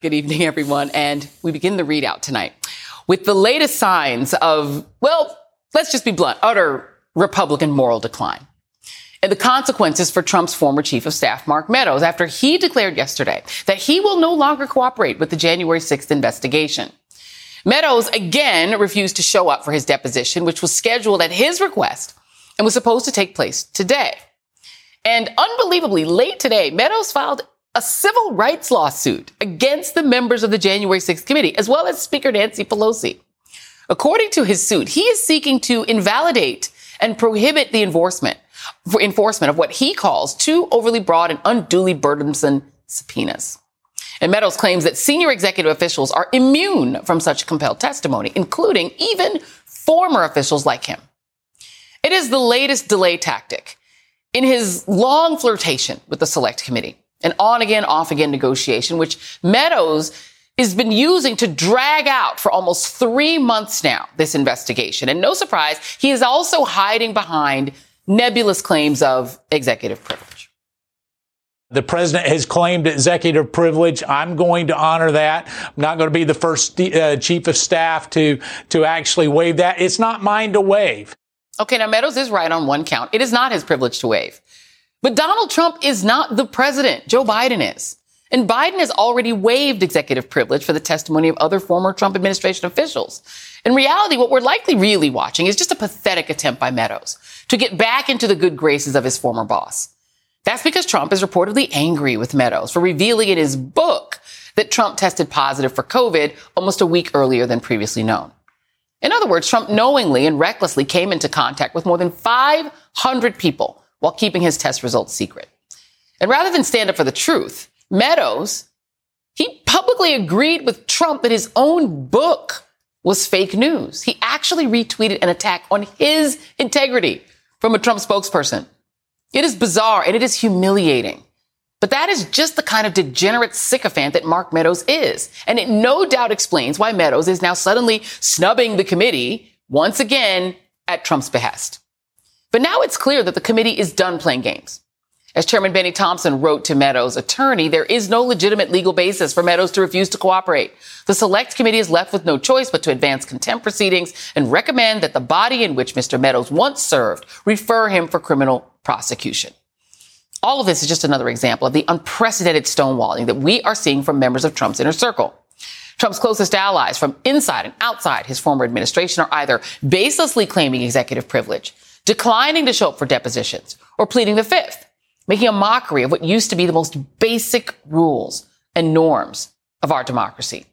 Good evening, everyone. And we begin the ReidOut tonight with the latest signs of, well, let's just be blunt, utter Republican moral decline. And the consequences for Trump's former chief of staff, Mark Meadows, after he declared yesterday that he will no longer cooperate with the January 6th investigation. Meadows again refused to show up for his deposition, which was scheduled at his request and was supposed to take place today. And unbelievably, late today, Meadows filed a civil rights lawsuit against the members of the January 6th committee, as well as Speaker Nancy Pelosi. According to his suit, he is seeking to invalidate and prohibit the enforcement, enforcement of what he calls two overly broad and unduly burdensome subpoenas. And Meadows claims that senior executive officials are immune from such compelled testimony, including even former officials like him. It is the latest delay tactic in his long flirtation with the select committee an on again, off again negotiation, which Meadows has been using to drag out for almost three months now, this investigation. And no surprise, he is also hiding behind nebulous claims of executive privilege. The president has claimed executive privilege. I'm going to honor that. I'm not going to be the first uh, chief of staff to, to actually waive that. It's not mine to waive. Okay, now Meadows is right on one count. It is not his privilege to waive. But Donald Trump is not the president. Joe Biden is. And Biden has already waived executive privilege for the testimony of other former Trump administration officials. In reality, what we're likely really watching is just a pathetic attempt by Meadows to get back into the good graces of his former boss. That's because Trump is reportedly angry with Meadows for revealing in his book that Trump tested positive for COVID almost a week earlier than previously known. In other words, Trump knowingly and recklessly came into contact with more than 500 people while keeping his test results secret. And rather than stand up for the truth, Meadows, he publicly agreed with Trump that his own book was fake news. He actually retweeted an attack on his integrity from a Trump spokesperson. It is bizarre and it is humiliating. But that is just the kind of degenerate sycophant that Mark Meadows is. And it no doubt explains why Meadows is now suddenly snubbing the committee once again at Trump's behest. But now it's clear that the committee is done playing games. As Chairman Benny Thompson wrote to Meadows' attorney, there is no legitimate legal basis for Meadows to refuse to cooperate. The select committee is left with no choice but to advance contempt proceedings and recommend that the body in which Mr. Meadows once served refer him for criminal prosecution. All of this is just another example of the unprecedented stonewalling that we are seeing from members of Trump's inner circle. Trump's closest allies from inside and outside his former administration are either baselessly claiming executive privilege, declining to show up for depositions, or pleading the fifth, making a mockery of what used to be the most basic rules and norms of our democracy.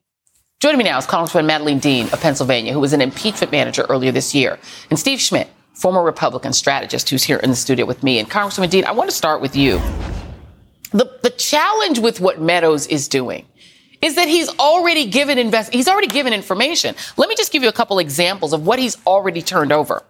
Joining me now is Congresswoman Madeleine Dean of Pennsylvania, who was an impeachment manager earlier this year, and Steve Schmidt, former Republican strategist, who's here in the studio with me. And Congresswoman Dean, I want to start with you. The, the challenge with what Meadows is doing is that he's already given invest, he's already given information. Let me just give you a couple examples of what he's already turned over.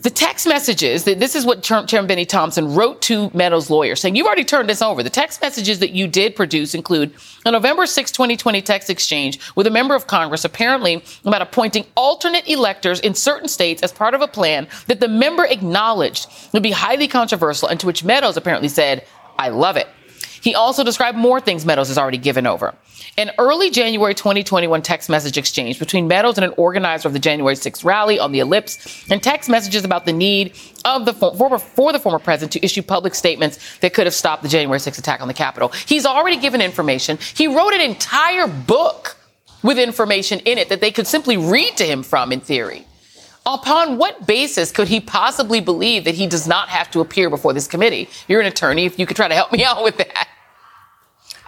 The text messages, that this is what Chairman Benny Thompson wrote to Meadows' lawyer saying, you've already turned this over. The text messages that you did produce include a November 6, 2020 text exchange with a member of Congress apparently about appointing alternate electors in certain states as part of a plan that the member acknowledged would be highly controversial and to which Meadows apparently said, I love it. He also described more things Meadows has already given over. An early January 2021 text message exchange between Meadows and an organizer of the January 6th rally on the ellipse and text messages about the need of the former, for the former president to issue public statements that could have stopped the January 6th attack on the Capitol. He's already given information. He wrote an entire book with information in it that they could simply read to him from in theory. Upon what basis could he possibly believe that he does not have to appear before this committee? You're an attorney. If you could try to help me out with that.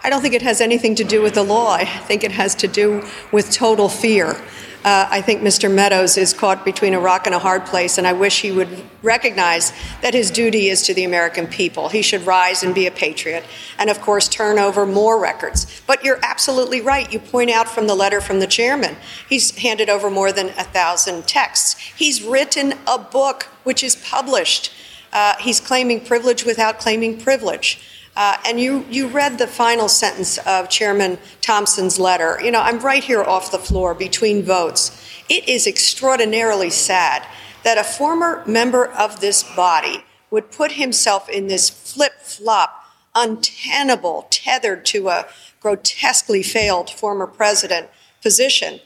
I don't think it has anything to do with the law. I think it has to do with total fear. Uh, I think Mr. Meadows is caught between a rock and a hard place, and I wish he would recognize that his duty is to the American people. He should rise and be a patriot, and of course, turn over more records. But you're absolutely right. You point out from the letter from the chairman, he's handed over more than a thousand texts. He's written a book which is published. Uh, he's claiming privilege without claiming privilege. Uh, and you, you read the final sentence of Chairman Thompson's letter. You know, I'm right here off the floor between votes. It is extraordinarily sad that a former member of this body would put himself in this flip flop, untenable, tethered to a grotesquely failed former president position,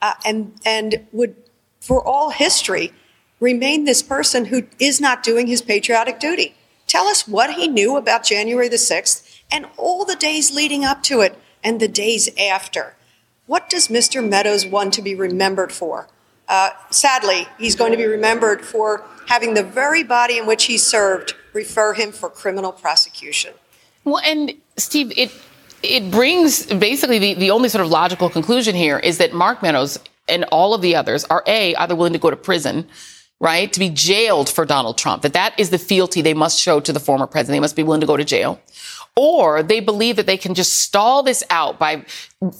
uh, and, and would, for all history, remain this person who is not doing his patriotic duty. Tell us what he knew about January the 6th and all the days leading up to it and the days after. What does Mr. Meadows want to be remembered for? Uh, sadly, he's going to be remembered for having the very body in which he served refer him for criminal prosecution. Well, and Steve, it it brings basically the, the only sort of logical conclusion here is that Mark Meadows and all of the others are a either willing to go to prison right, to be jailed for Donald Trump, that that is the fealty they must show to the former president. They must be willing to go to jail. Or they believe that they can just stall this out by,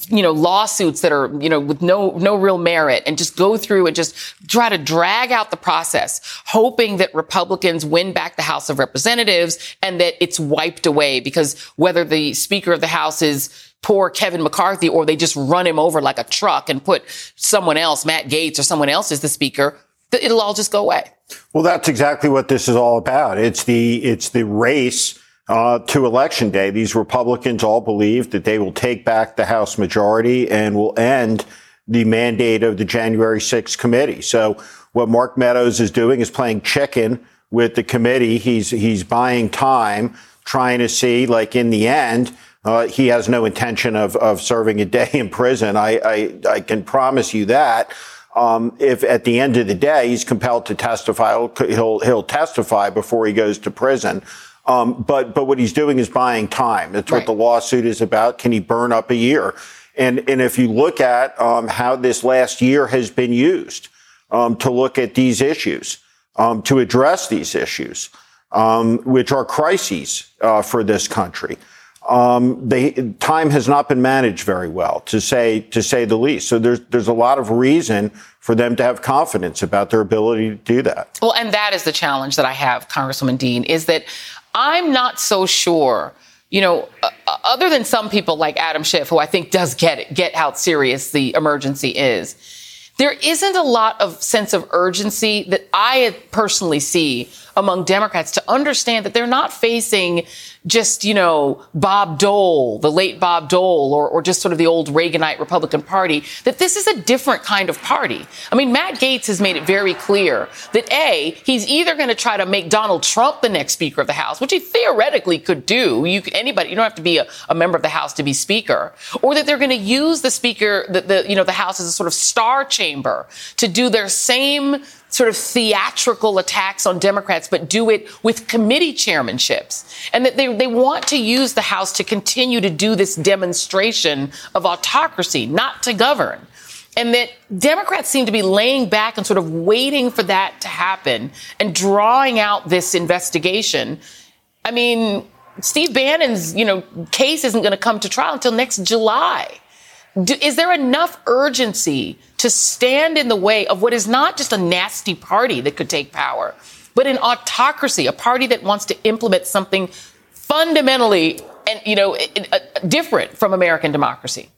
you know, lawsuits that are, you know, with no, no real merit and just go through and just try to drag out the process, hoping that Republicans win back the House of Representatives and that it's wiped away because whether the Speaker of the House is poor Kevin McCarthy or they just run him over like a truck and put someone else, Matt Gaetz or someone else as the speaker, it'll all just go away. Well, that's exactly what this is all about. It's the it's the race uh, to election day. These Republicans all believe that they will take back the House majority and will end the mandate of the January 6th committee. So what Mark Meadows is doing is playing chicken with the committee. He's he's buying time, trying to see, like in the end, uh, he has no intention of of serving a day in prison. I I, I can promise you that. Um, if at the end of the day he's compelled to testify, he'll he'll testify before he goes to prison. Um, but but what he's doing is buying time. That's right. what the lawsuit is about. Can he burn up a year? And and if you look at um, how this last year has been used um, to look at these issues, um, to address these issues, um, which are crises uh, for this country um, they, time has not been managed very well, to say to say the least. So there's there's a lot of reason for them to have confidence about their ability to do that. Well, and that is the challenge that I have, Congresswoman Dean, is that I'm not so sure. You know, uh, uh other than some people like Adam Schiff, who I think does get it, get how serious the emergency is. There isn't a lot of sense of urgency that I personally see among Democrats to understand that they're not facing just, you know, Bob Dole, the late Bob Dole, or, or just sort of the old Reaganite Republican Party, that this is a different kind of party. I mean, Matt Gaetz has made it very clear that A, he's either going to try to make Donald Trump the next Speaker of the House, which he theoretically could do. You anybody, you don't have to be a, a member of the House to be Speaker, or that they're going to use the Speaker, the, the, you know, the House as a sort of star chamber to do their same sort of theatrical attacks on Democrats, but do it with committee chairmanships. And that they, they want to use the House to continue to do this demonstration of autocracy, not to govern. And that Democrats seem to be laying back and sort of waiting for that to happen and drawing out this investigation. I mean, Steve Bannon's, you know, case isn't going to come to trial until next July. Do, is there enough urgency to stand in the way of what is not just a nasty party that could take power, but an autocracy, a party that wants to implement something fundamentally and you know different from American democracy?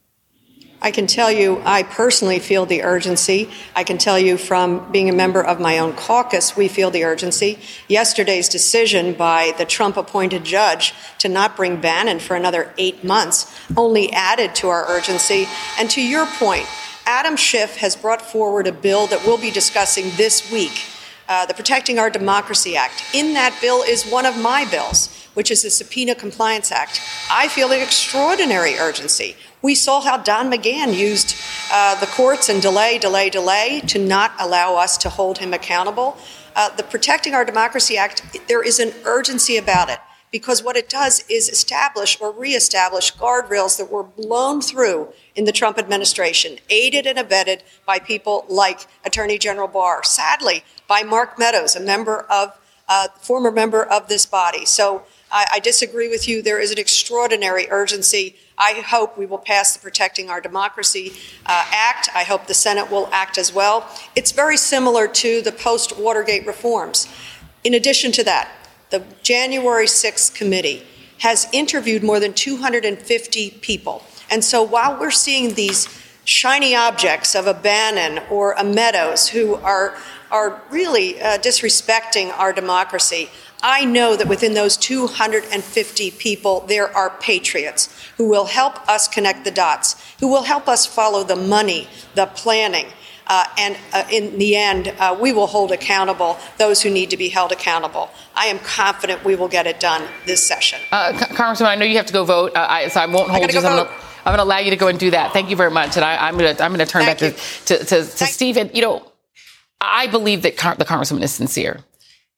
I can tell you, I personally feel the urgency. I can tell you from being a member of my own caucus, we feel the urgency. Yesterday's decision by the Trump appointed judge to not bring Bannon for another eight months only added to our urgency. And to your point, Adam Schiff has brought forward a bill that we'll be discussing this week. Uh, the Protecting Our Democracy Act. In that bill is one of my bills, which is the Subpoena Compliance Act. I feel the extraordinary urgency. We saw how Don McGahn used uh, the courts and delay, delay, delay to not allow us to hold him accountable. Uh, the Protecting Our Democracy Act, there is an urgency about it because what it does is establish or reestablish guardrails that were blown through in the Trump administration, aided and abetted by people like Attorney General Barr, sadly, by Mark Meadows, a member of, uh, former member of this body. So I, I disagree with you. There is an extraordinary urgency. I hope we will pass the Protecting Our Democracy uh, Act. I hope the Senate will act as well. It's very similar to the post Watergate reforms. In addition to that, the January 6th committee has interviewed more than 250 people. And so while we're seeing these shiny objects of a Bannon or a Meadows who are, are really uh, disrespecting our democracy, I know that within those 250 people, there are patriots who will help us connect the dots, who will help us follow the money, the planning. Uh, and uh, in the end, uh, we will hold accountable those who need to be held accountable. I am confident we will get it done this session. Uh, Congressman, I know you have to go vote, uh, I, so I won't hold I you. Go I'm going to allow you to go and do that. Thank you very much. And I, am going to I'm going to turn Thank back to, to, to, to Stephen. You know, I believe that the Congressman is sincere.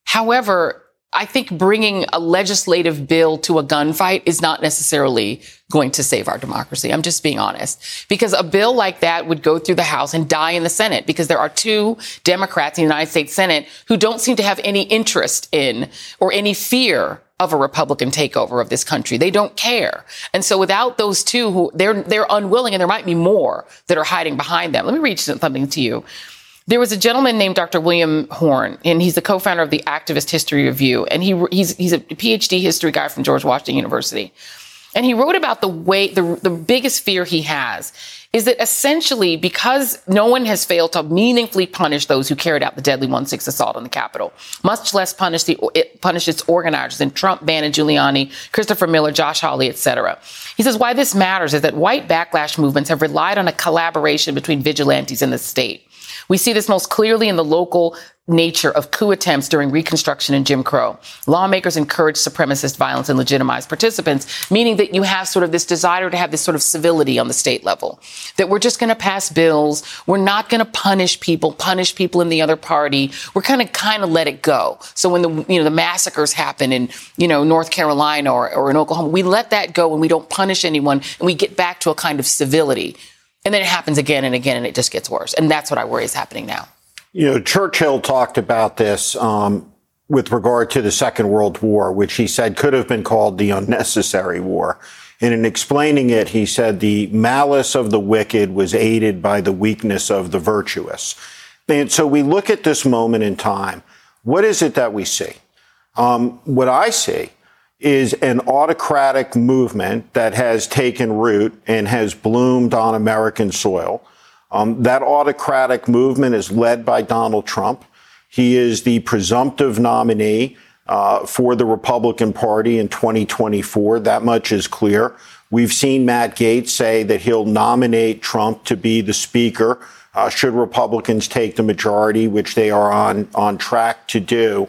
However, I think bringing a legislative bill to a gunfight is not necessarily going to save our democracy. I'm just being honest. Because a bill like that would go through the House and die in the Senate because there are two Democrats in the United States Senate who don't seem to have any interest in or any fear of a Republican takeover of this country. They don't care. And so without those two who they're they're unwilling and there might be more that are hiding behind them. Let me read something to you. There was a gentleman named Dr. William Horne, and he's the co-founder of the Activist History Review, and he he's he's a PhD history guy from George Washington University. And he wrote about the way the the biggest fear he has is that essentially because no one has failed to meaningfully punish those who carried out the deadly 1-6 assault on the Capitol, much less punish the punish its organizers and Trump, Bannon, Giuliani, Christopher Miller, Josh Hawley, etc. He says why this matters is that white backlash movements have relied on a collaboration between vigilantes and the state. We see this most clearly in the local nature of coup attempts during Reconstruction and Jim Crow. Lawmakers encourage supremacist violence and legitimize participants, meaning that you have sort of this desire to have this sort of civility on the state level. That we're just going to pass bills. We're not going to punish people, punish people in the other party. We're kind of kind of let it go. So when the you know the massacres happen in you know North Carolina or, or in Oklahoma, we let that go and we don't punish anyone and we get back to a kind of civility. And then it happens again and again, and it just gets worse. And that's what I worry is happening now. You know, Churchill talked about this um, with regard to the Second World War, which he said could have been called the unnecessary war. And in explaining it, he said the malice of the wicked was aided by the weakness of the virtuous. And so we look at this moment in time. What is it that we see? Um, what I see is an autocratic movement that has taken root and has bloomed on American soil. Um, that autocratic movement is led by Donald Trump. He is the presumptive nominee uh, for the Republican Party in 2024. That much is clear. We've seen Matt Gaetz say that he'll nominate Trump to be the speaker uh, should Republicans take the majority, which they are on on track to do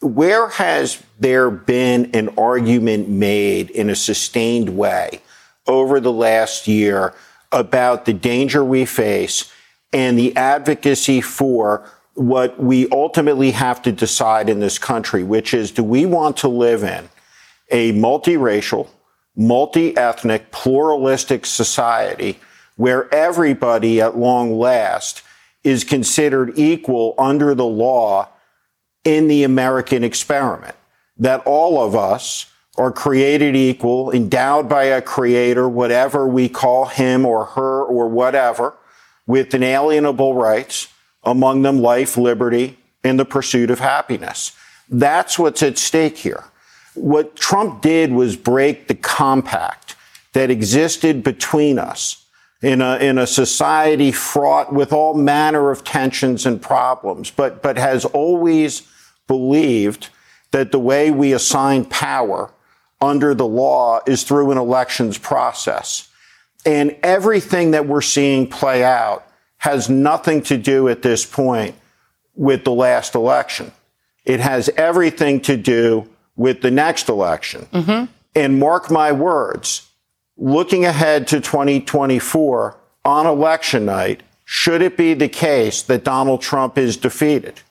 where has there been an argument made in a sustained way over the last year about the danger we face and the advocacy for what we ultimately have to decide in this country, which is do we want to live in a multiracial, multi-ethnic, pluralistic society where everybody at long last is considered equal under the law in the American experiment. That all of us are created equal, endowed by a creator, whatever we call him or her or whatever, with inalienable rights, among them life, liberty, and the pursuit of happiness. That's what's at stake here. What Trump did was break the compact that existed between us in a, in a society fraught with all manner of tensions and problems, but, but has always believed that the way we assign power under the law is through an elections process. And everything that we're seeing play out has nothing to do at this point with the last election. It has everything to do with the next election. Mm-hmm. And mark my words, looking ahead to 2024 on election night, should it be the case that Donald Trump is defeated,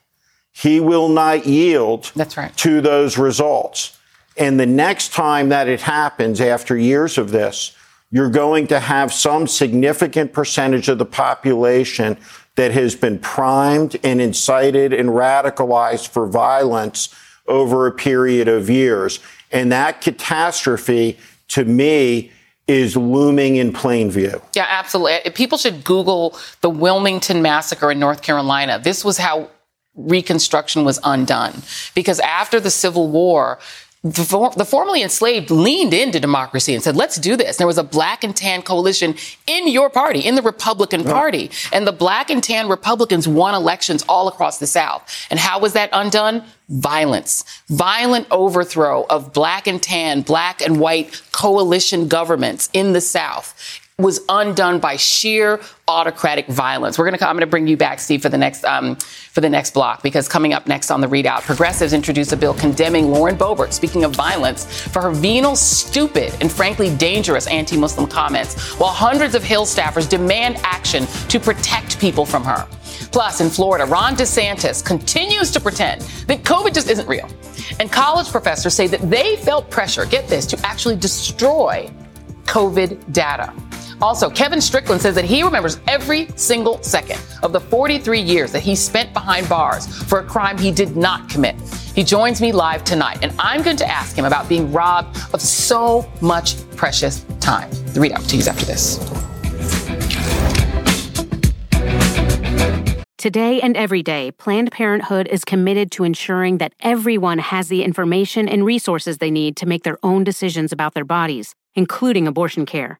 he will not yield That's right. to those results. And the next time that it happens after years of this, you're going to have some significant percentage of the population that has been primed and incited and radicalized for violence over a period of years. And that catastrophe, to me, is looming in plain view. Yeah, absolutely. People should Google the Wilmington massacre in North Carolina. This was how Reconstruction was undone. Because after the Civil War, the, for, the, formerly enslaved leaned into democracy and said, let's do this. There was a black and tan coalition in your party, in the Republican Party. And the black and tan Republicans won elections all across the South. And how was that undone? Violence. Violent overthrow of black and tan, black and white coalition governments in the South was undone by sheer autocratic violence. We're to. I'm going to bring you back, Steve, for the next um, for the next block because coming up next on the ReidOut, progressives introduce a bill condemning Lauren Boebert. Speaking of violence, for her venal, stupid, and frankly dangerous anti-Muslim comments, while hundreds of Hill staffers demand action to protect people from her. Plus, in Florida, Ron DeSantis continues to pretend that COVID just isn't real. And college professors say that they felt pressure, get this, to actually destroy COVID data. Also, Kevin Strickland says that he remembers every single second of the 43 years that he spent behind bars for a crime he did not commit. He joins me live tonight, and I'm going to ask him about being robbed of so much precious time. The ReidOut to use after this. Today and every day, Planned Parenthood is committed to ensuring that everyone has the information and resources they need to make their own decisions about their bodies, including abortion care.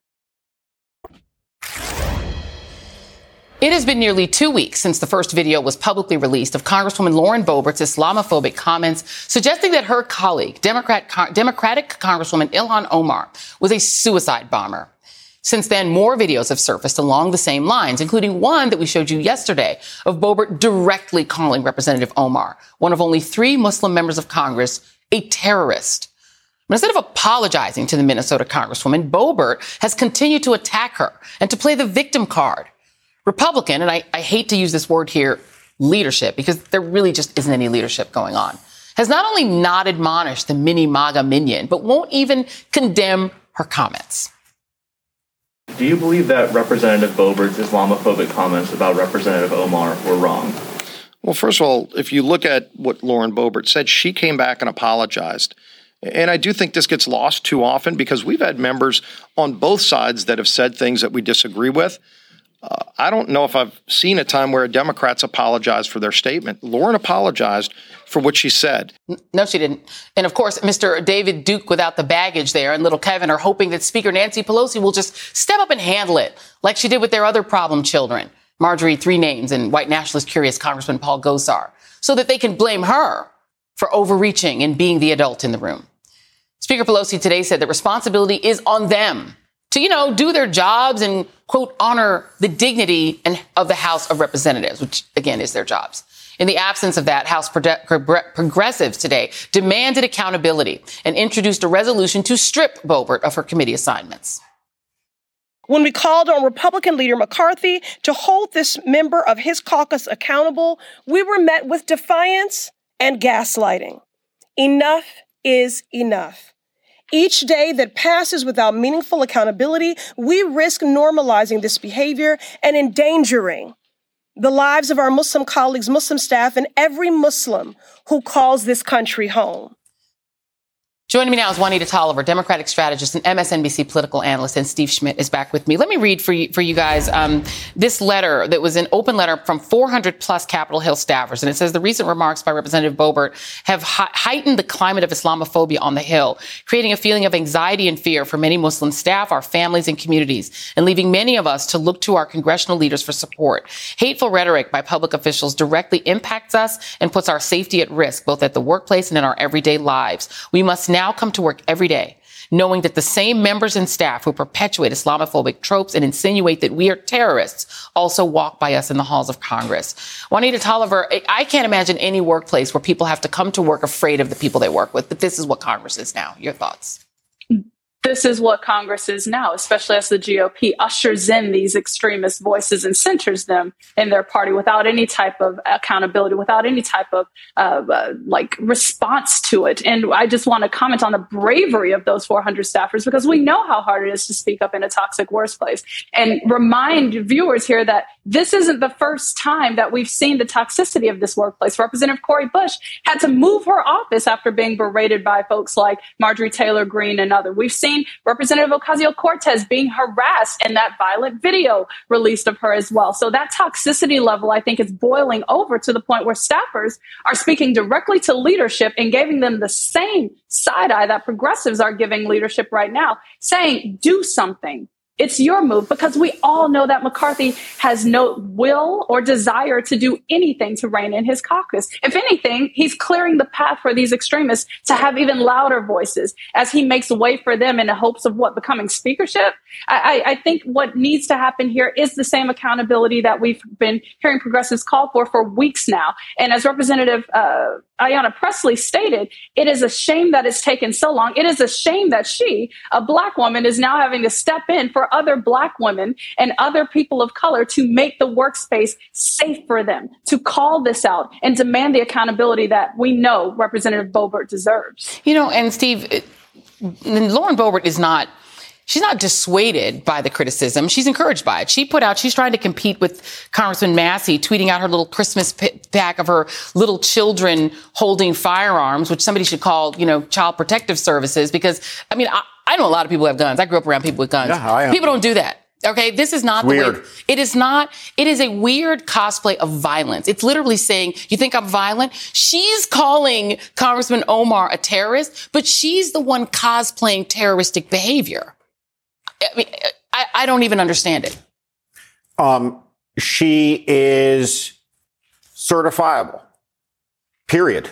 It has been nearly two weeks since the first video was publicly released of Congresswoman Lauren Boebert's Islamophobic comments suggesting that her colleague, Democrat, Democratic Congresswoman Ilhan Omar, was a suicide bomber. Since then, more videos have surfaced along the same lines, including one that we showed you yesterday of Boebert directly calling Representative Omar, one of only three Muslim members of Congress, a terrorist. But instead of apologizing to the Minnesota Congresswoman, Boebert has continued to attack her and to play the victim card. Republican, and I, I hate to use this word here, leadership, because there really just isn't any leadership going on, has not only not admonished the mini MAGA minion, but won't even condemn her comments. Do you believe that Representative Boebert's Islamophobic comments about Representative Omar were wrong? Well, first of all, if you look at what Lauren Boebert said, she came back and apologized. And I do think this gets lost too often because we've had members on both sides that have said things that we disagree with. Uh, I don't know if I've seen a time where Democrat's apologized for their statement. Lauren apologized for what she said. No, she didn't. And of course, Mr. David Duke without the baggage there and little Kevin are hoping that Speaker Nancy Pelosi will just step up and handle it like she did with their other problem children, Marjorie Three Names and white nationalist curious Congressman Paul Gosar, so that they can blame her for overreaching and being the adult in the room. Speaker Pelosi today said that responsibility is on them to, you know, do their jobs and, quote, honor the dignity and, of the House of Representatives, which again is their jobs. In the absence of that, House progressives today demanded accountability and introduced a resolution to strip Boebert of her committee assignments. When we called on Republican leader McCarthy to hold this member of his caucus accountable, we were met with defiance and gaslighting. Enough is enough. Each day that passes without meaningful accountability, we risk normalizing this behavior and endangering the lives of our Muslim colleagues, Muslim staff, and every Muslim who calls this country home. Joining me now is Juanita Tolliver, Democratic strategist and MSNBC political analyst, and Steve Schmidt is back with me. Let me read for you, for you guys um, this letter that was an open letter from 400 plus Capitol Hill staffers, and it says the recent remarks by Representative Boebert have hi- heightened the climate of Islamophobia on the Hill, creating a feeling of anxiety and fear for many Muslim staff, our families, and communities, and leaving many of us to look to our congressional leaders for support. Hateful rhetoric by public officials directly impacts us and puts our safety at risk, both at the workplace and in our everyday lives. We must now now come to work every day knowing that the same members and staff who perpetuate Islamophobic tropes and insinuate that we are terrorists also walk by us in the halls of Congress. Juanita Tolliver, I can't imagine any workplace where people have to come to work afraid of the people they work with, but this is what Congress is now. Your thoughts? This is what Congress is now, especially as the GOP ushers in these extremist voices and centers them in their party without any type of accountability, without any type of uh, uh, like response to it. And I just want to comment on the bravery of those 400 staffers because we know how hard it is to speak up in a toxic workplace and remind viewers here that this isn't the first time that we've seen the toxicity of this workplace. Representative Cori Bush had to move her office after being berated by folks like Marjorie Taylor Greene and others. We've seen Representative Ocasio Cortez being harassed in that violent video released of her as well. So that toxicity level, I think, is boiling over to the point where staffers are speaking directly to leadership and giving them the same side eye that progressives are giving leadership right now, saying, do something. It's your move because we all know that McCarthy has no will or desire to do anything to rein in his caucus. If anything, he's clearing the path for these extremists to have even louder voices as he makes way for them in the hopes of what becoming speakership. I, I think what needs to happen here is the same accountability that we've been hearing progressives call for for weeks now. And as Representative uh, Ayanna Pressley stated, it is a shame that it's taken so long. It is a shame that she, a black woman, is now having to step in for other black women and other people of color to make the workspace safe for them, to call this out and demand the accountability that we know Representative Boebert deserves. You know, and Steve, Lauren Boebert is not she's not dissuaded by the criticism. She's encouraged by it. She put out, she's trying to compete with Congressman Massey, tweeting out her little Christmas pack of her little children holding firearms, which somebody should call, you know, child protective services. Because, I mean, I, I know a lot of people have guns. I grew up around people with guns. Yeah, people don't do that. Okay, this is not weird. the way. It is not. It is a weird cosplay of violence. It's literally saying, "You think I'm violent?" She's calling Congressman Omar a terrorist, but she's the one cosplaying terroristic behavior. I mean, I, I don't even understand it. Um, she is certifiable. Period.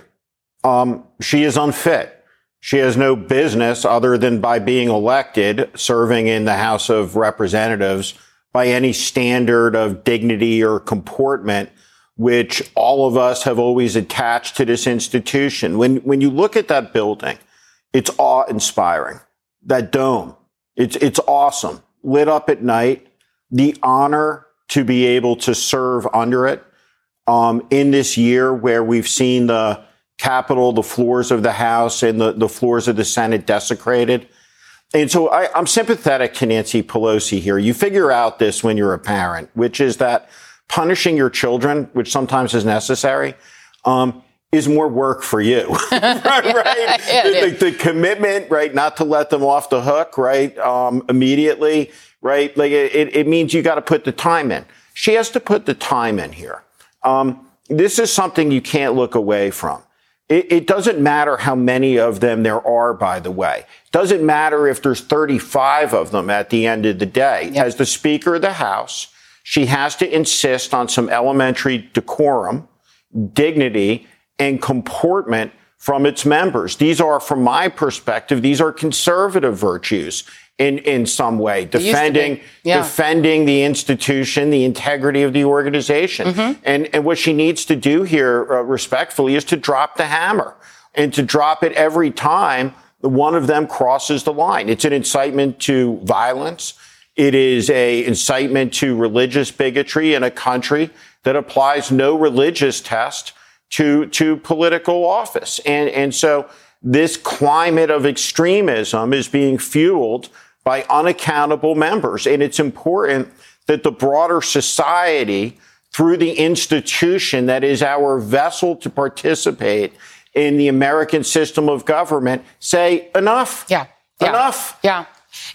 Um, she is unfit. She has no business other than by being elected, serving in the House of Representatives by any standard of dignity or comportment, which all of us have always attached to this institution. When, when you look at that building, it's awe inspiring. That dome, it's, it's awesome. Lit up at night. The honor to be able to serve under it. Um, in this year where we've seen the Capitol, the floors of the House and the, the floors of the Senate desecrated. And so I, I'm sympathetic to Nancy Pelosi here. You figure out this when you're a parent, which is that punishing your children, which sometimes is necessary, um, is more work for you, right? right? Yeah, the, the, the, commitment, right? Not to let them off the hook, right? Um, immediately, right? Like it, it means you got to put the time in. She has to put the time in here. Um, this is something you can't look away from. It, it, doesn't matter how many of them there are, by the way. It doesn't matter if there's 35 of them at the end of the day. Yep. As the Speaker of the House, she has to insist on some elementary decorum, dignity, and comportment from its members. These are, from my perspective, these are conservative virtues in, in some way, defending, yeah. defending the institution, the integrity of the organization. Mm-hmm. And, and what she needs to do here, uh, respectfully, is to drop the hammer and to drop it every time one of them crosses the line. It's an incitement to violence. It is a incitement to religious bigotry in a country that applies no religious test to, to political office. And, and so this climate of extremism is being fueled by unaccountable members. And it's important that the broader society, through the institution that is our vessel to participate in the American system of government say enough. Yeah. yeah. Enough. Yeah.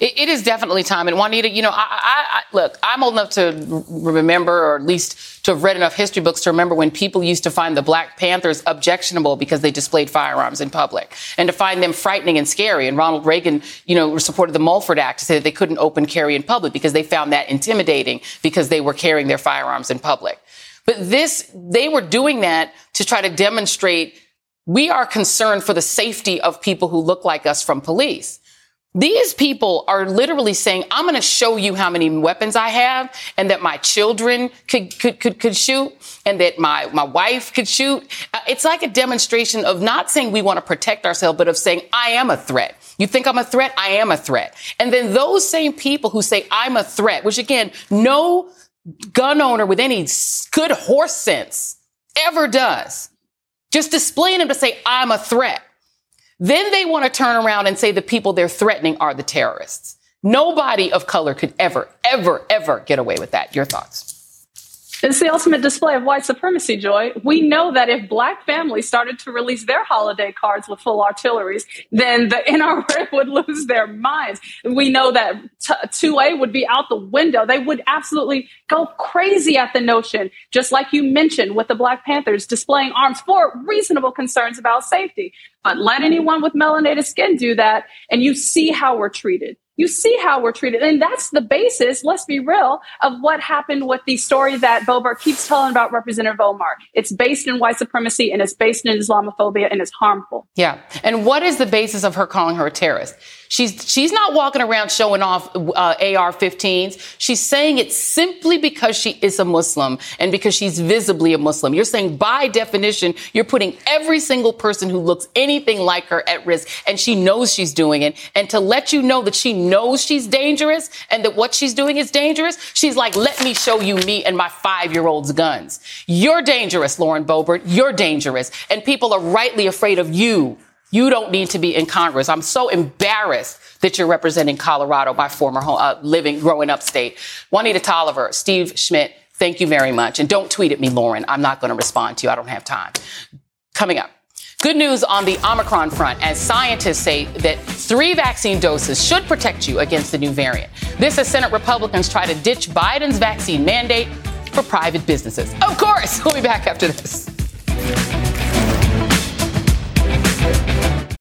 It, it is definitely time. And Juanita, you know, I, I, I, look, I'm old enough to remember, or at least to have read enough history books to remember when people used to find the Black Panthers objectionable because they displayed firearms in public, and to find them frightening and scary. And Ronald Reagan, you know, supported the Mulford Act to say that they couldn't open carry in public because they found that intimidating because they were carrying their firearms in public. But this, they were doing that to try to demonstrate we are concerned for the safety of people who look like us from police. These people are literally saying, I'm going to show you how many weapons I have and that my children could, could, could, could shoot and that my, my wife could shoot. Uh, it's like a demonstration of not saying we want to protect ourselves, but of saying, I am a threat. You think I'm a threat? I am a threat. And then those same people who say I'm a threat, which again, no gun owner with any good horse sense ever does, just displaying them to say, I'm a threat. Then they want to turn around and say the people they're threatening are the terrorists. Nobody of color could ever, ever, ever get away with that. Your thoughts? It's the ultimate display of white supremacy, Joy. We know that if black families started to release their holiday cards with full artilleries, then the NRA would lose their minds. We know that t- 2A would be out the window. They would absolutely go crazy at the notion, just like you mentioned with the Black Panthers displaying arms for reasonable concerns about safety. But let anyone with melanated skin do that, and you see how we're treated you see how we're treated. And that's the basis, let's be real, of what happened with the story that Boebert keeps telling about Representative Omar. It's based in white supremacy and it's based in Islamophobia and it's harmful. Yeah. And what is the basis of her calling her a terrorist? She's she's not walking around showing off uh, AR-15s. She's saying it simply because she is a Muslim and because she's visibly a Muslim. You're saying by definition, you're putting every single person who looks anything like her at risk, and she knows she's doing it. And to let you know that she knows she's dangerous and that what she's doing is dangerous, she's like, "Let me show you me and my five-year-old's guns. You're dangerous, Lauren Boebert. You're dangerous, and people are rightly afraid of you." You don't need to be in Congress. I'm so embarrassed that you're representing Colorado, my former home, uh, living, growing up state. Juanita Tolliver, Steve Schmidt, thank you very much. And don't tweet at me, Lauren. I'm not going to respond to you. I don't have time. Coming up. Good news on the Omicron front as scientists say that three vaccine doses should protect you against the new variant. This as Senate Republicans try to ditch Biden's vaccine mandate for private businesses. Of course, we'll be back after this. Thank you.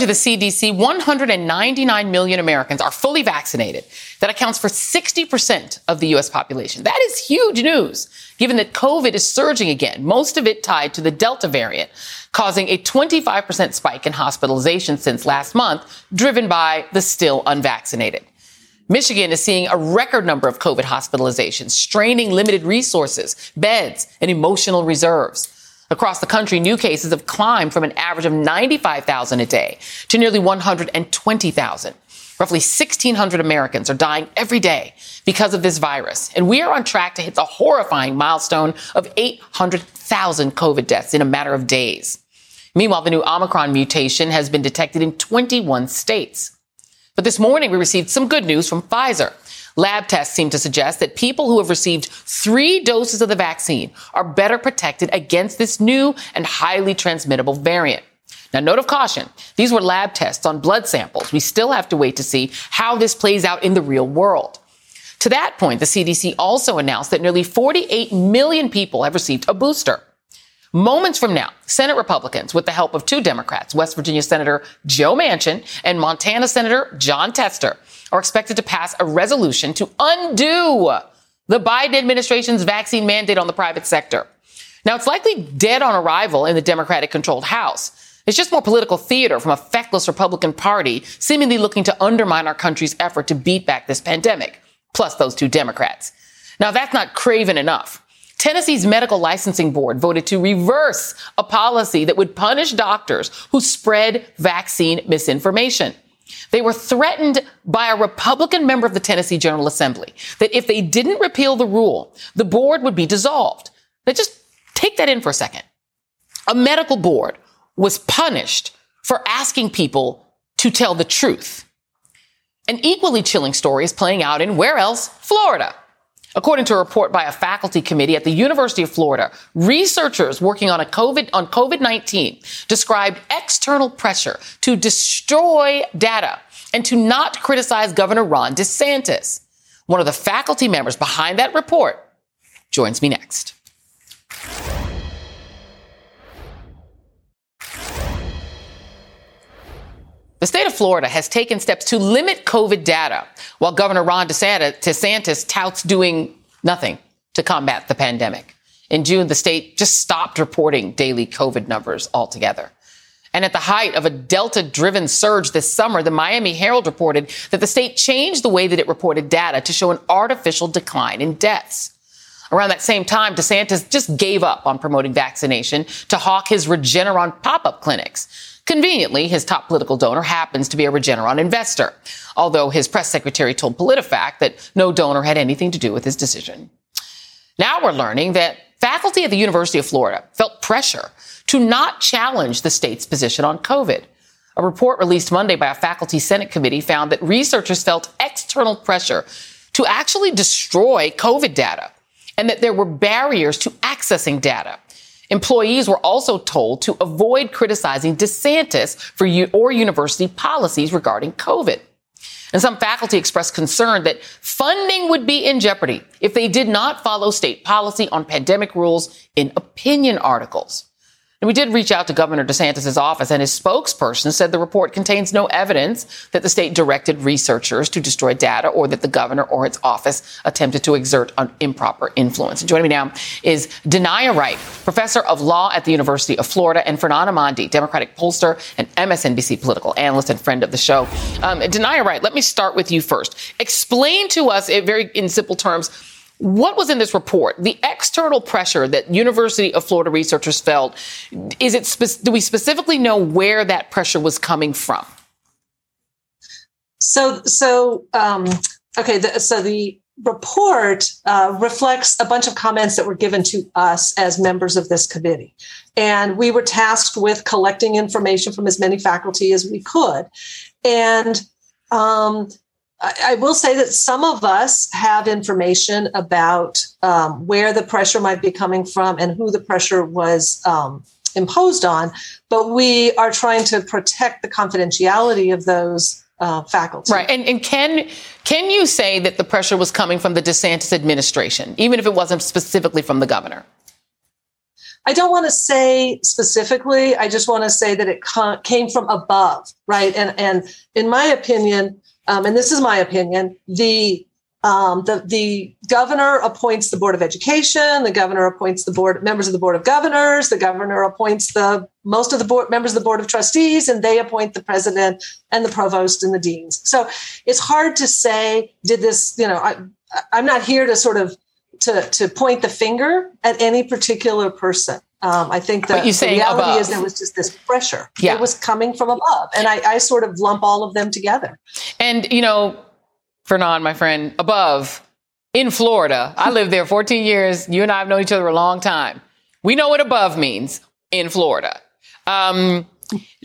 According to the CDC, 199 million Americans are fully vaccinated. That accounts for 60% of the U.S. population. That is huge news, given that COVID is surging again, most of it tied to the Delta variant, causing a 25% spike in hospitalization since last month, driven by the still unvaccinated. Michigan is seeing a record number of COVID hospitalizations, straining limited resources, beds, and emotional reserves. Across the country, new cases have climbed from an average of 95,000 a day to nearly 120,000. Roughly 1,600 Americans are dying every day because of this virus. And we are on track to hit the horrifying milestone of 800,000 COVID deaths in a matter of days. Meanwhile, the new Omicron mutation has been detected in 21 states. But this morning, we received some good news from Pfizer. Lab tests seem to suggest that people who have received three doses of the vaccine are better protected against this new and highly transmittable variant. Now, note of caution. These were lab tests on blood samples. We still have to wait to see how this plays out in the real world. To that point, the CDC also announced that nearly 48 million people have received a booster. Moments from now, Senate Republicans, with the help of two Democrats, West Virginia Senator Joe Manchin and Montana Senator Jon Tester, are expected to pass a resolution to undo the Biden administration's vaccine mandate on the private sector. Now, it's likely dead on arrival in the Democratic controlled House. It's just more political theater from a feckless Republican Party seemingly looking to undermine our country's effort to beat back this pandemic, plus those two Democrats. Now, that's not craven enough. Tennessee's medical licensing board voted to reverse a policy that would punish doctors who spread vaccine misinformation. They were threatened by a Republican member of the Tennessee General Assembly that if they didn't repeal the rule, the board would be dissolved. Now just take that in for a second. A medical board was punished for asking people to tell the truth. An equally chilling story is playing out in where else? Florida. According to a report by a faculty committee at the University of Florida, researchers working on a COVID on COVID-19 described external pressure to destroy data and to not criticize Governor Ron DeSantis. One of the faculty members behind that report joins me next. The state of Florida has taken steps to limit COVID data, while Governor Ron DeSantis touts doing nothing to combat the pandemic. In June, the state just stopped reporting daily COVID numbers altogether. And at the height of a Delta driven surge this summer, the Miami Herald reported that the state changed the way that it reported data to show an artificial decline in deaths. Around that same time, DeSantis just gave up on promoting vaccination to hawk his Regeneron pop up clinics. Conveniently, his top political donor happens to be a Regeneron investor, although his press secretary told PolitiFact that no donor had anything to do with his decision. Now we're learning that faculty at the University of Florida felt pressure to not challenge the state's position on COVID. A report released Monday by a faculty Senate committee found that researchers felt external pressure to actually destroy COVID data and that there were barriers to accessing data. Employees were also told to avoid criticizing DeSantis for u- or university policies regarding COVID. And some faculty expressed concern that funding would be in jeopardy if they did not follow state policy on pandemic rules in opinion articles. And we did reach out to Governor DeSantis' office, and his spokesperson said the report contains no evidence that the state directed researchers to destroy data or that the governor or its office attempted to exert an improper influence. And joining me now is Danaya Wright, professor of law at the University of Florida, and Fernand Amandi, Democratic pollster and MSNBC political analyst and friend of the show. Um, Danaya Wright, let me start with you first. Explain to us, in very in simple terms, what was in this report? The external pressure that University of Florida researchers felt, is it, spe- do we specifically know where that pressure was coming from? So, so, um, okay. The, so the report uh, reflects a bunch of comments that were given to us as members of this committee. And we were tasked with collecting information from as many faculty as we could. And um, I will say that some of us have information about um, where the pressure might be coming from and who the pressure was um, imposed on, but we are trying to protect the confidentiality of those uh, faculty. Right, and and can can you say that the pressure was coming from the DeSantis administration, even if it wasn't specifically from the governor? I don't want to say specifically. I just want to say that it came from above, right? And and in my opinion um, and this is my opinion, the um, the the governor appoints the board of education. The governor appoints the board members of the board of governors. The governor appoints the most of the board members of the board of trustees, and they appoint the president and the provost and the deans. So it's hard to say. Did this? You know, I, I'm not here to sort of to to point the finger at any particular person. Um, I think that the reality above. is there was just this pressure. Yeah. It was coming from above. And I, I sort of lump all of them together. And, you know, Fernand, my friend, above in Florida, I lived there 14 years. You and I have known each other a long time. We know what above means in Florida. Um,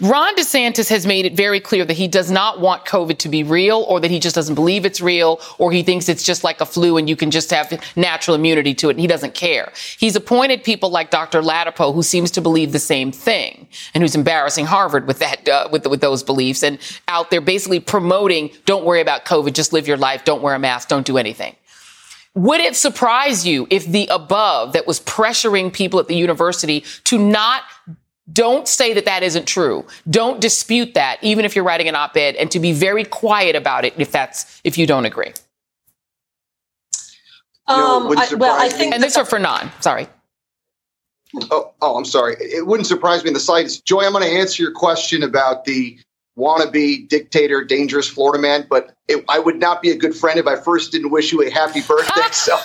Ron DeSantis has made it very clear that he does not want COVID to be real or that he just doesn't believe it's real or he thinks it's just like a flu and you can just have natural immunity to it and he doesn't care. He's appointed people like Dr. Ladapo who seems to believe the same thing and who's embarrassing Harvard with that, uh, with, with those beliefs and out there basically promoting don't worry about COVID, just live your life, don't wear a mask, don't do anything. would it surprise you if the above that was pressuring people at the university to not don't say that that isn't true. Don't dispute that, even if you're writing an op-ed, and to be very quiet about it if that's if you don't agree. Um, I, well, I think, and this are for non. Sorry. Oh, oh, I'm sorry. It wouldn't surprise me in the slightest. Joy, I'm going to answer your question about the wannabe dictator, dangerous Florida man, but it, I would not be a good friend if I first didn't wish you a happy birthday. so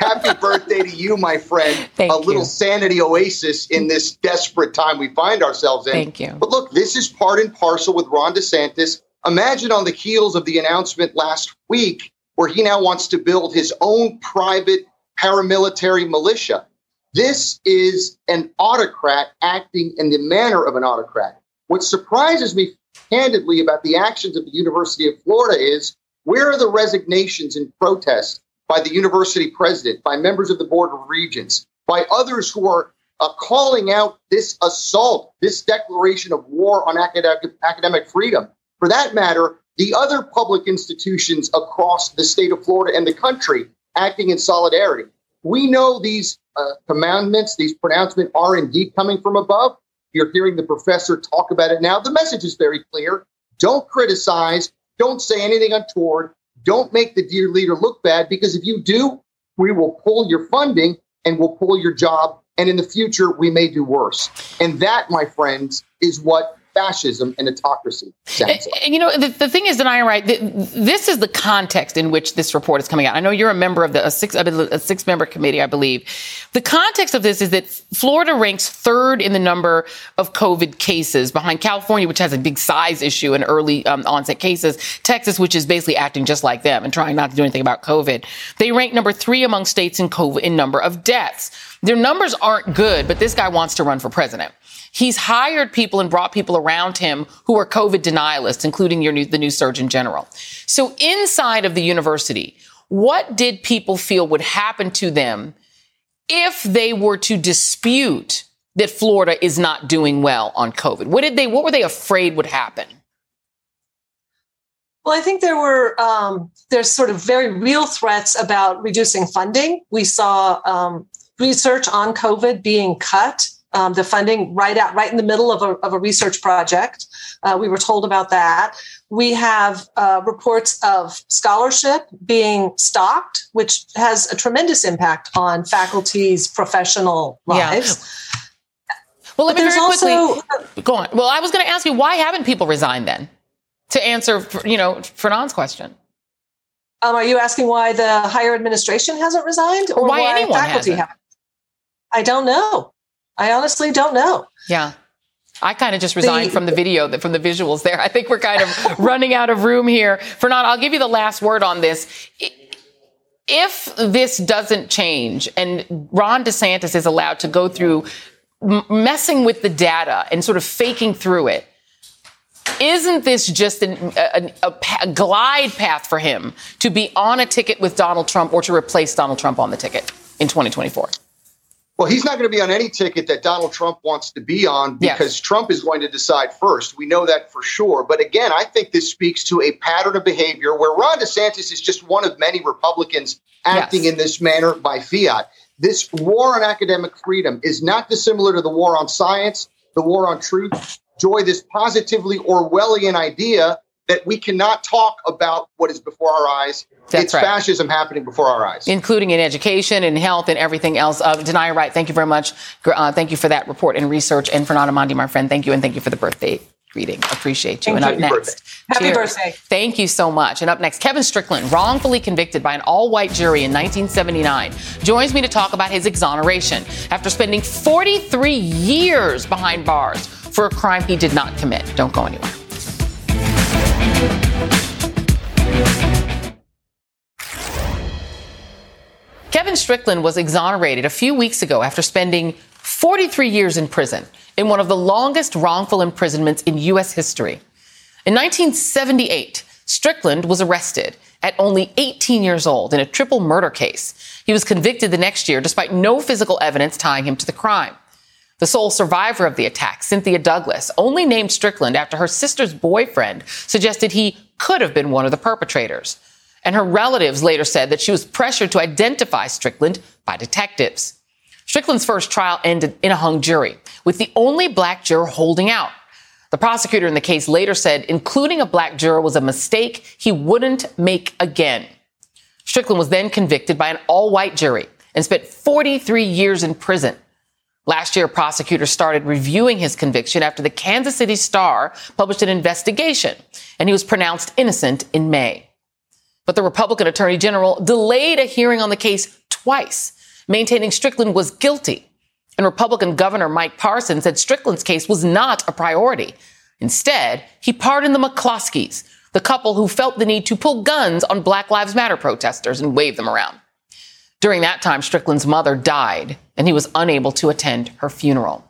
happy birthday to you, my friend. Thank a little sanity oasis in this desperate time we find ourselves in. Thank you. But look, this is part and parcel with Ron DeSantis. Imagine on the heels of the announcement last week where he now wants to build his own private paramilitary militia. This is an autocrat acting in the manner of an autocrat. What surprises me candidly about the actions of the University of Florida is where are the resignations and protests by the university president, by members of the Board of Regents, by others who are uh, calling out this assault, this declaration of war on academic, academic freedom? For that matter, the other public institutions across the state of Florida and the country acting in solidarity. We know these uh, commandments, these pronouncements are indeed coming from above. You're hearing the professor talk about it now. The message is very clear. Don't criticize. Don't say anything untoward. Don't make the dear leader look bad because if you do, we will pull your funding and we'll pull your job. And in the future, we may do worse. And that, my friends, is what fascism and autocracy sounds like. You know, the, the thing is, Denai, right? this is the context in which this report is coming out. I know you're a member of the a six a six member committee, I believe. The context of this is that Florida ranks third in the number of COVID cases, behind California, which has a big size issue and early um, onset cases, Texas, which is basically acting just like them and trying not to do anything about COVID. They rank number three among states in COVID in number of deaths. Their numbers aren't good, but this guy wants to run for president. He's hired people and brought people around him who are COVID denialists, including your new, the new Surgeon General. So inside of the university, what did people feel would happen to them if they were to dispute that Florida is not doing well on COVID? What did they, what were they afraid would happen? Well, I think there were um, there's sort of very real threats about reducing funding. We saw um, research on COVID being cut um, the funding right out right in the middle of a, of a research project. Uh, we were told about that. We have uh, reports of scholarship being stopped, which has a tremendous impact on faculty's professional lives. Yeah. Well, let but me very quickly also, go on. Well, I was going to ask you why haven't people resigned then? To answer, you know, Fernand's question. Um, are you asking why the higher administration hasn't resigned, or, or why, why, anyone faculty hasn't? haven't? I don't know. I honestly don't know. Yeah. I kind of just resigned the, from the video, from the visuals there. I think we're kind of running out of room here. Fernand, I'll give you the last word on this. If this doesn't change and Ron DeSantis is allowed to go through messing with the data and sort of faking through it, isn't this just an, a, a, a, glide path for him to be on a ticket with Donald Trump or to replace Donald Trump on the ticket in 2024? Well, he's not going to be on any ticket that Donald Trump wants to be on because yes. Trump is going to decide first. We know that for sure. But again, I think this speaks to a pattern of behavior where Ron DeSantis is just one of many Republicans acting yes. in this manner by fiat. This war on academic freedom is not dissimilar to the war on science, the war on truth. Joy, this positively Orwellian idea that we cannot talk about what is before our eyes. That's it's right. fascism happening before our eyes, including in education and health and everything else. Uh, Danaya Wright, thank you very much. Uh, thank you for that report and research. And Fernand Amandi, my friend, thank you. And thank you for the birthday greeting. Appreciate you. Thank and you. up next, Happy cheers. birthday. Thank you so much. And up next, Kevin Strickland, wrongfully convicted by an all-white jury in 1979, joins me to talk about his exoneration after spending 43 years behind bars for a crime he did not commit. Don't go anywhere. Kevin Strickland was exonerated a few weeks ago after spending 43 years in prison in one of the longest wrongful imprisonments in U.S. history. In 1978, Strickland was arrested at only 18 years old in a triple murder case. He was convicted the next year despite no physical evidence tying him to the crime. The sole survivor of the attack, Cynthia Douglas, only named Strickland after her sister's boyfriend suggested he could have been one of the perpetrators. And her relatives later said that she was pressured to identify Strickland by detectives. Strickland's first trial ended in a hung jury, with the only black juror holding out. The prosecutor in the case later said including a black juror was a mistake he wouldn't make again. Strickland was then convicted by an all white jury and spent 43 years in prison. Last year, prosecutors started reviewing his conviction after the Kansas City Star published an investigation, and he was pronounced innocent in May. But the Republican Attorney General delayed a hearing on the case twice, maintaining Strickland was guilty. And Republican Governor Mike Parson said Strickland's case was not a priority. Instead, he pardoned the McCloskeys, the couple who felt the need to pull guns on Black Lives Matter protesters and wave them around. During that time, Strickland's mother died, and he was unable to attend her funeral.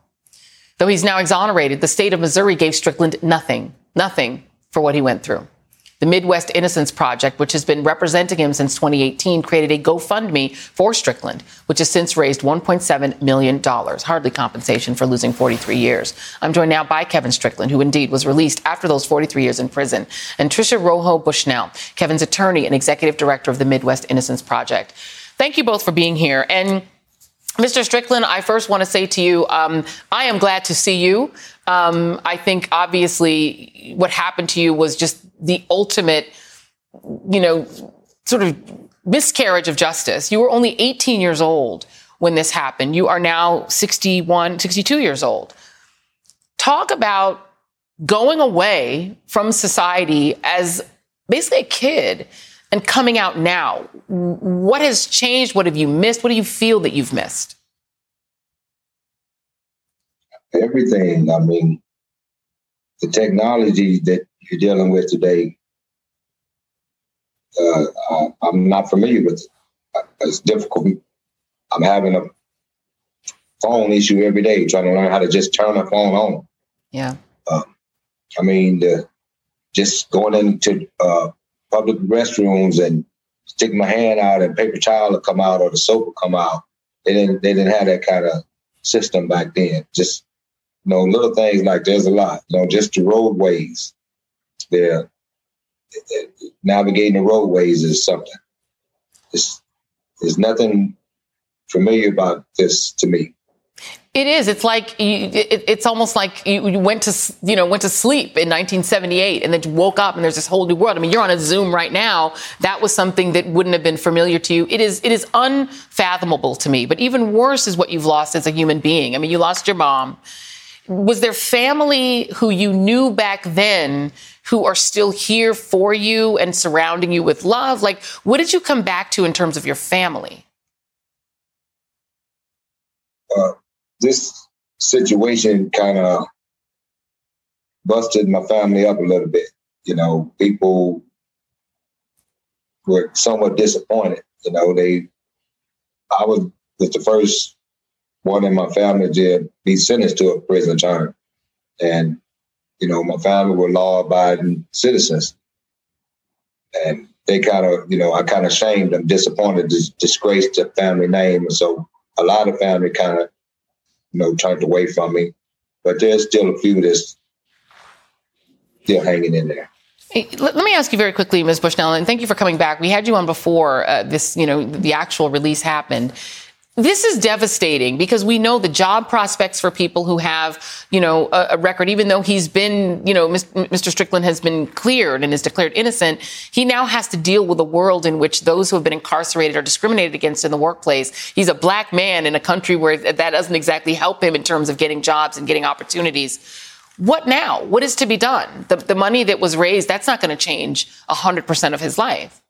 Though he's now exonerated, the state of Missouri gave Strickland nothing, nothing for what he went through. The Midwest Innocence Project, which has been representing him since 2018, created a GoFundMe for Strickland, which has since raised $1.7 million, hardly compensation for losing 43 years. I'm joined now by Kevin Strickland, who indeed was released after those 43 years in prison, and Tricia Rojo Bushnell, Kevin's attorney and executive director of the Midwest Innocence Project. Thank you both for being here. And Mr. Strickland, I first want to say to you, um, I am glad to see you. Um, I think obviously what happened to you was just the ultimate, you know, sort of miscarriage of justice. You were only 18 years old when this happened. You are now 61, 62 years old. Talk about going away from society as basically a kid and coming out now. What has changed? What have you missed? What do you feel that you've missed? Everything. I mean, the technology that you're dealing with today, uh, I, am not familiar with. It's difficult. I'm having a phone issue every day, trying to learn how to just turn a phone on. Yeah. Um, I mean, the, just going into uh, public restrooms and stick my hand out and paper towel will come out or the soap come out. They didn't they didn't have that kind of system back then. Just you know, little things like there's a lot. You know, just the roadways. There navigating the roadways is something. It's, there's nothing familiar about this to me. It is. It's like you, it, it's almost like you went to you know went to sleep in 1978 and then you woke up and there's this whole new world. I mean, you're on a Zoom right now. That was something that wouldn't have been familiar to you. It is it is unfathomable to me. But even worse is what you've lost as a human being. I mean, you lost your mom. Was there family who you knew back then who are still here for you and surrounding you with love? Like, what did you come back to in terms of your family? Uh, this situation kind of busted my family up a little bit. You know, people were somewhat disappointed. You know, they, I was, was the first one in my family to be sentenced to a prison term. And, you know, my family were law abiding citizens. And they kind of, you know, I kind of shamed them, disappointed, dis- disgraced the family name. And so a lot of family kind of you know, turned away from me. But there's still a few that's still hanging in there. Let me ask you very quickly, Ms. Bushnell, and thank you for coming back. We had you on before uh, this, you know, the actual release happened. This is devastating because we know the job prospects for people who have, you know, a, a, record, even though he's been, you know, Mr. Strickland has been cleared and is declared innocent, he now has to deal with a world in which those who have been incarcerated are discriminated against in the workplace. He's a black man in a country where that doesn't exactly help him in terms of getting jobs and getting opportunities. What now? What is to be done? The, the money that was raised, that's not going to change 100% of his life.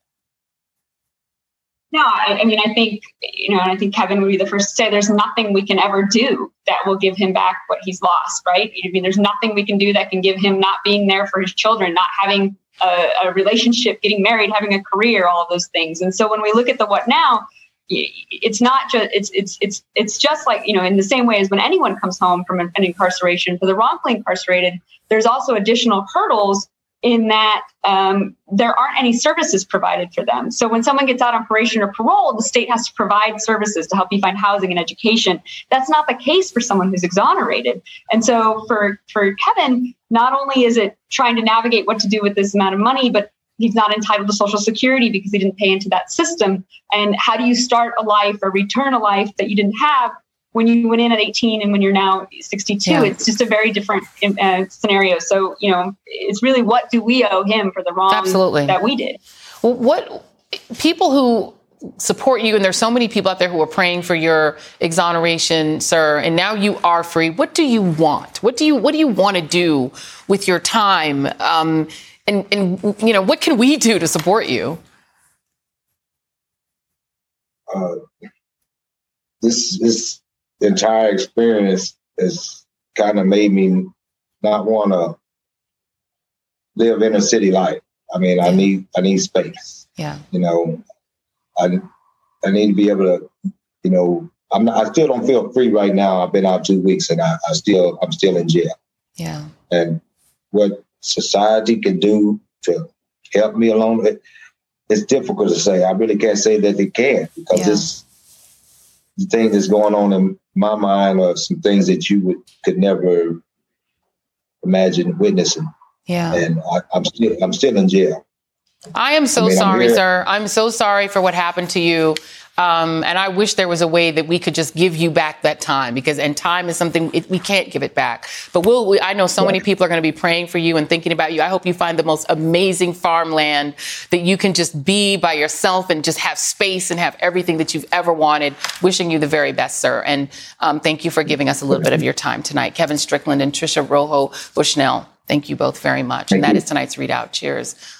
No, I, I, mean, I think, you know, and I think Kevin would be the first to say there's nothing we can ever do that will give him back what he's lost, right? I mean, there's nothing we can do that can give him not being there for his children, not having a, a relationship, getting married, having a career, all those things. And so when we look at the what now, it's not just it's it's it's it's just like you know in the same way as when anyone comes home from an incarceration for the wrongfully incarcerated there's also additional hurdles in that um, there aren't any services provided for them. So when someone gets out on probation or parole, the state has to provide services to help you find housing and education. That's not the case for someone who's exonerated. And so for for Kevin, not only is it trying to navigate what to do with this amount of money, but he's not entitled to social security because he didn't pay into that system and how do you start a life or return a life that you didn't have when you went in at 18 and when you're now 62 yeah. it's just a very different uh, scenario. So you know it's really what do we owe him for the wrong Absolutely. that we did? Well, what people who support you and there's so many people out there who are praying for your exoneration sir and now you are free what do you want? What do you what do you want to do with your time? Um, and and you know what can we do to support you? Uh, this this entire experience has kind of made me not want to live in a city life i mean i need i need space yeah you know I I need to be able to, you know, I'm not, I still don't feel free right now. I've been out two weeks and I, I still I'm still in jail. Yeah. And what society can do to help me along it, it's difficult to say. I really can't say that they can because yeah. it's the things that's going on in my mind are some things that you would could never imagine witnessing. Yeah. And I, I'm still I'm still in jail. I am so I mean, sorry, sir. I'm so sorry for what happened to you. Um, and I wish there was a way that we could just give you back that time because, and time is something it, we can't give it back. But we'll, we, I know so many people are going to be praying for you and thinking about you. I hope you find the most amazing farmland that you can just be by yourself and just have space and have everything that you've ever wanted. Wishing you the very best, sir. And um, thank you for giving us a little bit of your time tonight. Kevin Strickland and Tricia Rojo Bushnell. Thank you both very much. Thank and that you. is tonight's ReidOut. Cheers.